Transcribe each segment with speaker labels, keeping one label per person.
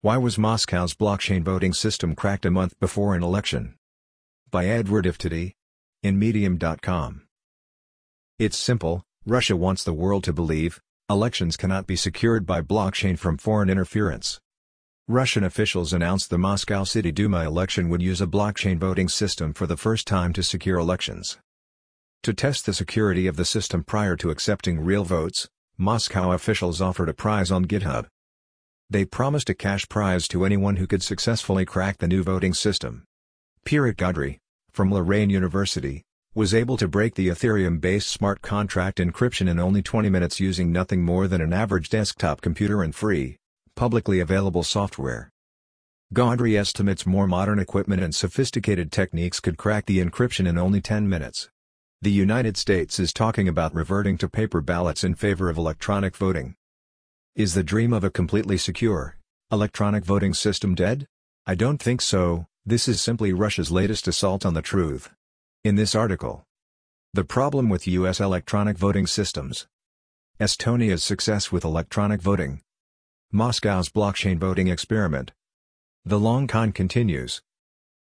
Speaker 1: Why was Moscow's blockchain voting system cracked a month before an election? By Edward Iftody. In Medium.com. It's simple, Russia wants the world to believe, elections cannot be secured by blockchain from foreign interference. Russian officials announced the Moscow City Duma election would use a blockchain voting system for the first time to secure elections. To test the security of the system prior to accepting real votes, Moscow officials offered a prize on GitHub. They promised a cash prize to anyone who could successfully crack the new voting system. Piotr Gaudry, from Lorraine University, was able to break the Ethereum-based smart contract encryption in only 20 minutes using nothing more than an average desktop computer and free, publicly available software. Gaudry estimates more modern equipment and sophisticated techniques could crack the encryption in only 10 minutes. The United States is talking about reverting to paper ballots in favor of electronic voting. Is the dream of a completely secure, electronic voting system dead? I don't think so, this is simply Russia's latest assault on the truth. In this article, the problem with U.S. electronic voting systems. Estonia's success with electronic voting. Moscow's blockchain voting experiment. The long con continues.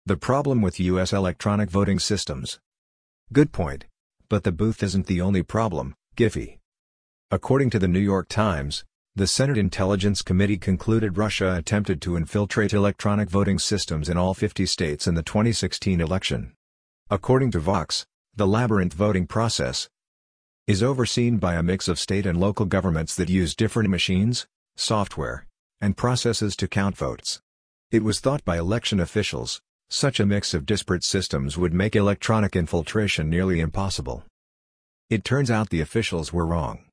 Speaker 1: The problem with U.S. electronic voting systems. Good point. But the booth isn't the only problem, Giphy. According to the New York Times, the Senate Intelligence Committee concluded Russia attempted to infiltrate electronic voting systems in all 50 states in the 2016 election. According to Vox, the labyrinth voting process is overseen by a mix of state and local governments that use different machines, software, and processes to count votes. It was thought by election officials, such a mix of disparate systems would make electronic infiltration nearly impossible. It turns out the officials were wrong.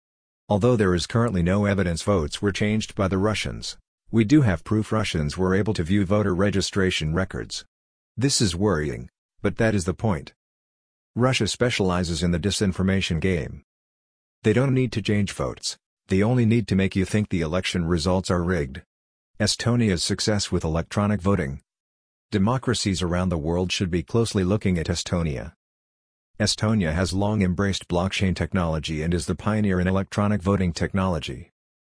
Speaker 1: Although there is currently no evidence votes were changed by the Russians, we do have proof Russians were able to view voter registration records. This is worrying, but that is the point. Russia specializes in the disinformation game. They don't need to change votes, they only need to make you think the election results are rigged. Estonia's success with electronic voting. Democracies around the world should be closely looking at Estonia. Estonia has long embraced blockchain technology and is the pioneer in electronic voting technology.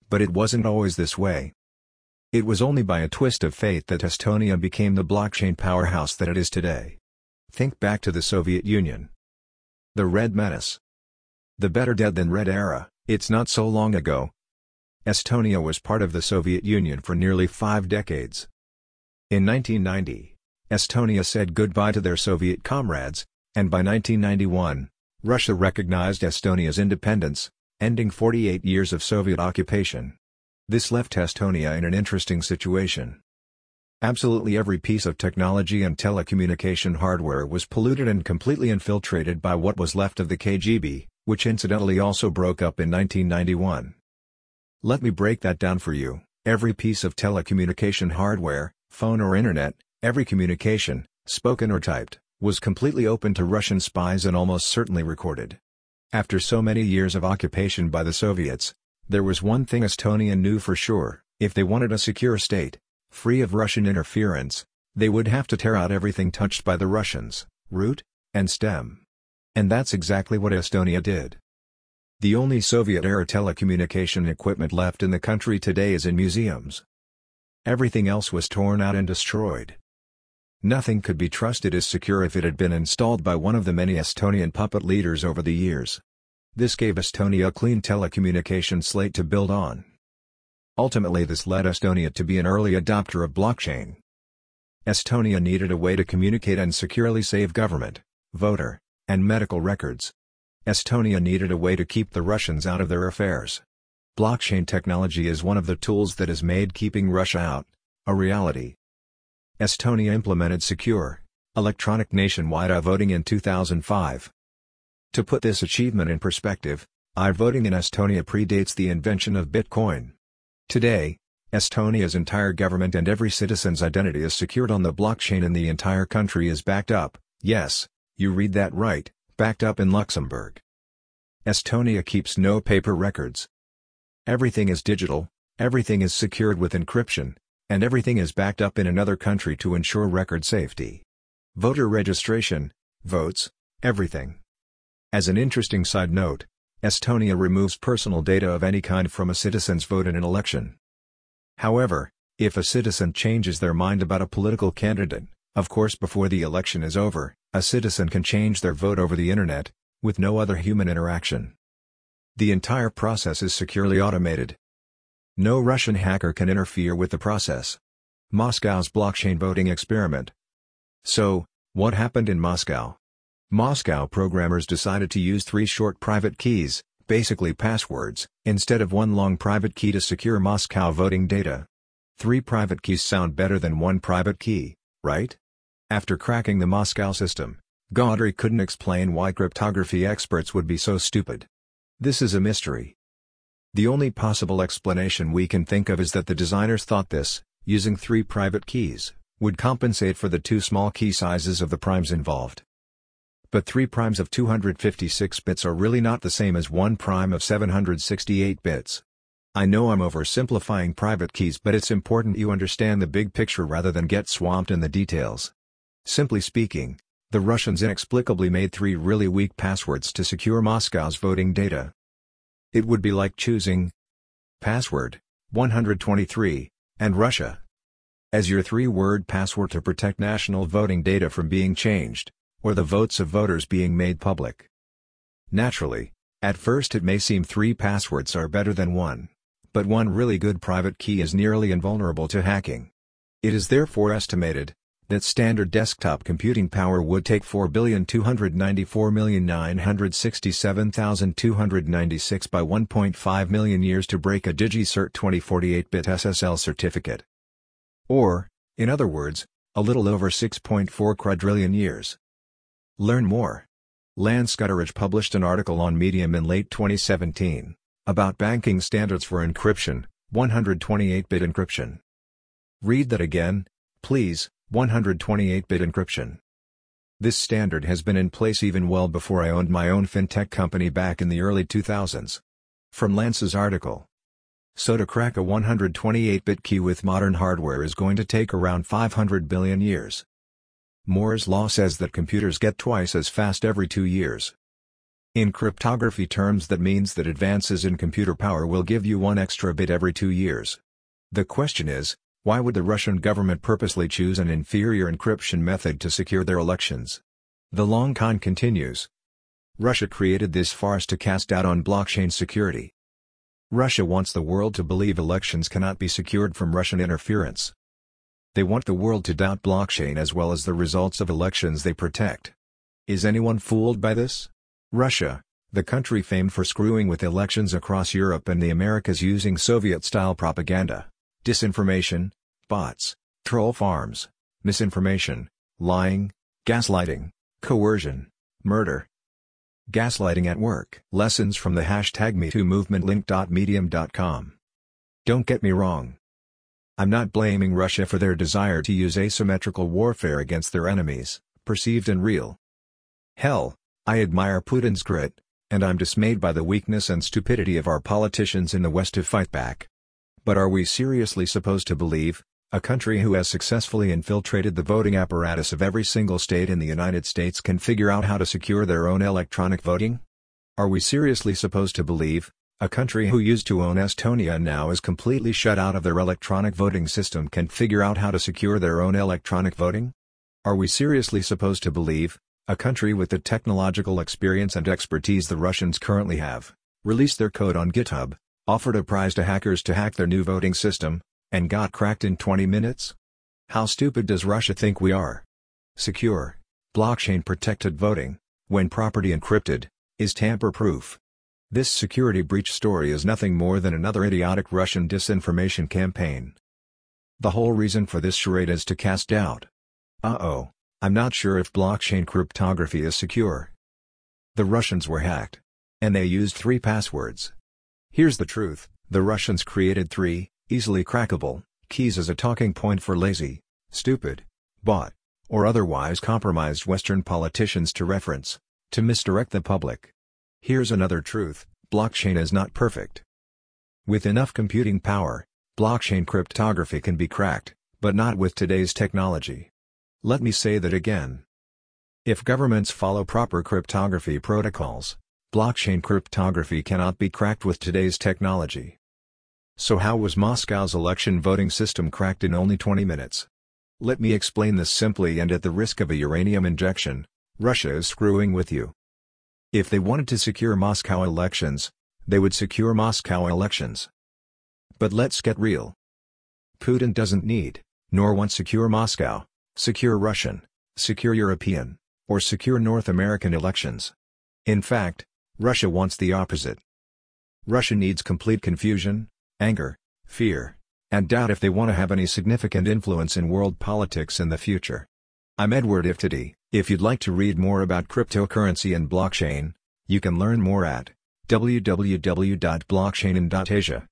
Speaker 1: But it wasn't always this way. It was only by a twist of fate that Estonia became the blockchain powerhouse that it is today. Think back to the Soviet Union. The Red Menace. The better dead than red era, it's not so long ago. Estonia was part of the Soviet Union for nearly five decades. In 1990, Estonia said goodbye to their Soviet comrades, and by 1991, Russia recognized Estonia's independence, ending 48 years of Soviet occupation. This left Estonia in an interesting situation. Absolutely every piece of technology and telecommunication hardware was polluted and completely infiltrated by what was left of the KGB, which incidentally also broke up in 1991. Let me break that down for you. Every piece of telecommunication hardware, phone or internet, every communication, spoken or typed, was completely open to Russian spies and almost certainly recorded. After so many years of occupation by the Soviets, there was one thing Estonia knew for sure, if they wanted a secure state, free of Russian interference, they would have to tear out everything touched by the Russians, root, and stem. And that's exactly what Estonia did. The only Soviet-era telecommunication equipment left in the country today is in museums. Everything else was torn out and destroyed. Nothing could be trusted as secure if it had been installed by one of the many Estonian puppet leaders over the years. This gave Estonia a clean telecommunication slate to build on. Ultimately this led Estonia to be an early adopter of blockchain. Estonia needed a way to communicate and securely save government, voter, and medical records. Estonia needed a way to keep the Russians out of their affairs. Blockchain technology is one of the tools that has made keeping Russia out, a reality. Estonia implemented secure, electronic nationwide i-voting in 2005. To put this achievement in perspective, i-voting in Estonia predates the invention of Bitcoin. Today, Estonia's entire government and every citizen's identity is secured on the blockchain and the entire country is backed up, yes, you read that right, backed up in Luxembourg. Estonia keeps no paper records. Everything is digital, everything is secured with encryption, and everything is backed up in another country to ensure record safety. Voter registration, votes, everything. As an interesting side note, Estonia removes personal data of any kind from a citizen's vote in an election. However, If a citizen changes their mind about a political candidate, of course before the election is over, a citizen can change their vote over the internet, with no other human interaction. The entire process is securely automated. No Russian hacker can interfere with the process. Moscow's blockchain voting experiment. So, what happened in Moscow? Moscow programmers decided to use three short private keys, basically passwords, instead of one long private key to secure Moscow voting data. Three private keys sound better than one private key, right? After cracking the Moscow system, Gaudry couldn't explain why cryptography experts would be so stupid. This is a mystery. The only possible explanation we can think of is that the designers thought this, using three private keys, would compensate for the too small key sizes of the primes involved. But 3 primes of 256 bits are really not the same as 1 prime of 768 bits. I know I'm oversimplifying private keys but it's important you understand the big picture rather than get swamped in the details. Simply speaking, the Russians inexplicably made three really weak passwords to secure Moscow's voting data. It would be like choosing password 123 and Russia as your three-word password to protect national voting data from being changed or the votes of voters being made public. Naturally, at first it may seem three passwords are better than one, but one really good private key is nearly invulnerable to hacking. It is therefore estimated that standard desktop computing power would take 4,294,967,296 by 1.5 million years to break a DigiCert 2048-bit SSL certificate. Or, in other words, a little over 6.4 quadrillion years. Learn more. Lance Gutteridge published an article on Medium in late 2017 about banking standards for encryption, 128-bit encryption. Read that again, please, 128-bit encryption. This standard has been in place even well before I owned my own fintech company back in the early 2000s. From Lance's article. So to crack a 128-bit key with modern hardware is going to take around 500 billion years. Moore's law says that computers get twice as fast every two years. In cryptography terms that means that advances in computer power will give you one extra bit every two years. The question is, why would the Russian government purposely choose an inferior encryption method to secure their elections? The long con continues. Russia created this farce to cast doubt on blockchain security. Russia wants the world to believe elections cannot be secured from Russian interference. They want the world to doubt blockchain as well as the results of elections they protect. Is anyone fooled by this? Russia, the country famed for screwing with elections across Europe and the Americas using Soviet-style propaganda, disinformation, bots, troll farms, misinformation, lying, gaslighting, coercion, murder. Gaslighting at work. Lessons from the hashtag MeToo movement link.medium.com. Don't get me wrong. I'm not blaming Russia for their desire to use asymmetrical warfare against their enemies, perceived and real. Hell, I admire Putin's grit, and I'm dismayed by the weakness and stupidity of our politicians in the West to fight back. But are we seriously supposed to believe, a country who has successfully infiltrated the voting apparatus of every single state in the United States can figure out how to secure their own electronic voting? Are we seriously supposed to believe, a country who used to own Estonia and now is completely shut out of their electronic voting system can figure out how to secure their own electronic voting? Are we seriously supposed to believe, a country with the technological experience and expertise the Russians currently have, released their code on GitHub, offered a prize to hackers to hack their new voting system, and got cracked in 20 minutes? How stupid does Russia think we are? Secure, blockchain-protected voting, when property encrypted, is tamper-proof. This security breach story is nothing more than another idiotic Russian disinformation campaign. The whole reason for this charade is to cast doubt. Uh-oh, I'm not sure if blockchain cryptography is secure. The Russians were hacked. And they used three passwords. Here's the truth, the Russians created three, easily crackable, keys as a talking point for lazy, stupid, bought, or otherwise compromised Western politicians to reference, to misdirect the public. Here's another truth, blockchain is not perfect. With enough computing power, blockchain cryptography can be cracked, but not with today's technology. Let me say that again. If governments follow proper cryptography protocols, blockchain cryptography cannot be cracked with today's technology. So how was Moscow's election voting system cracked in only 20 minutes? Let me explain this simply and at the risk of a uranium injection, Russia is screwing with you. If they wanted to secure Moscow elections, they would secure Moscow elections. But let's get real. Putin doesn't need, nor want secure Moscow, secure Russian, secure European, or secure North American elections. In fact, Russia wants the opposite. Russia needs complete confusion, anger, fear, and doubt if they want to have any significant influence in world politics in the future. I'm Edward Iftody. If you'd like to read more about cryptocurrency and blockchain, you can learn more at www.blockchain.asia.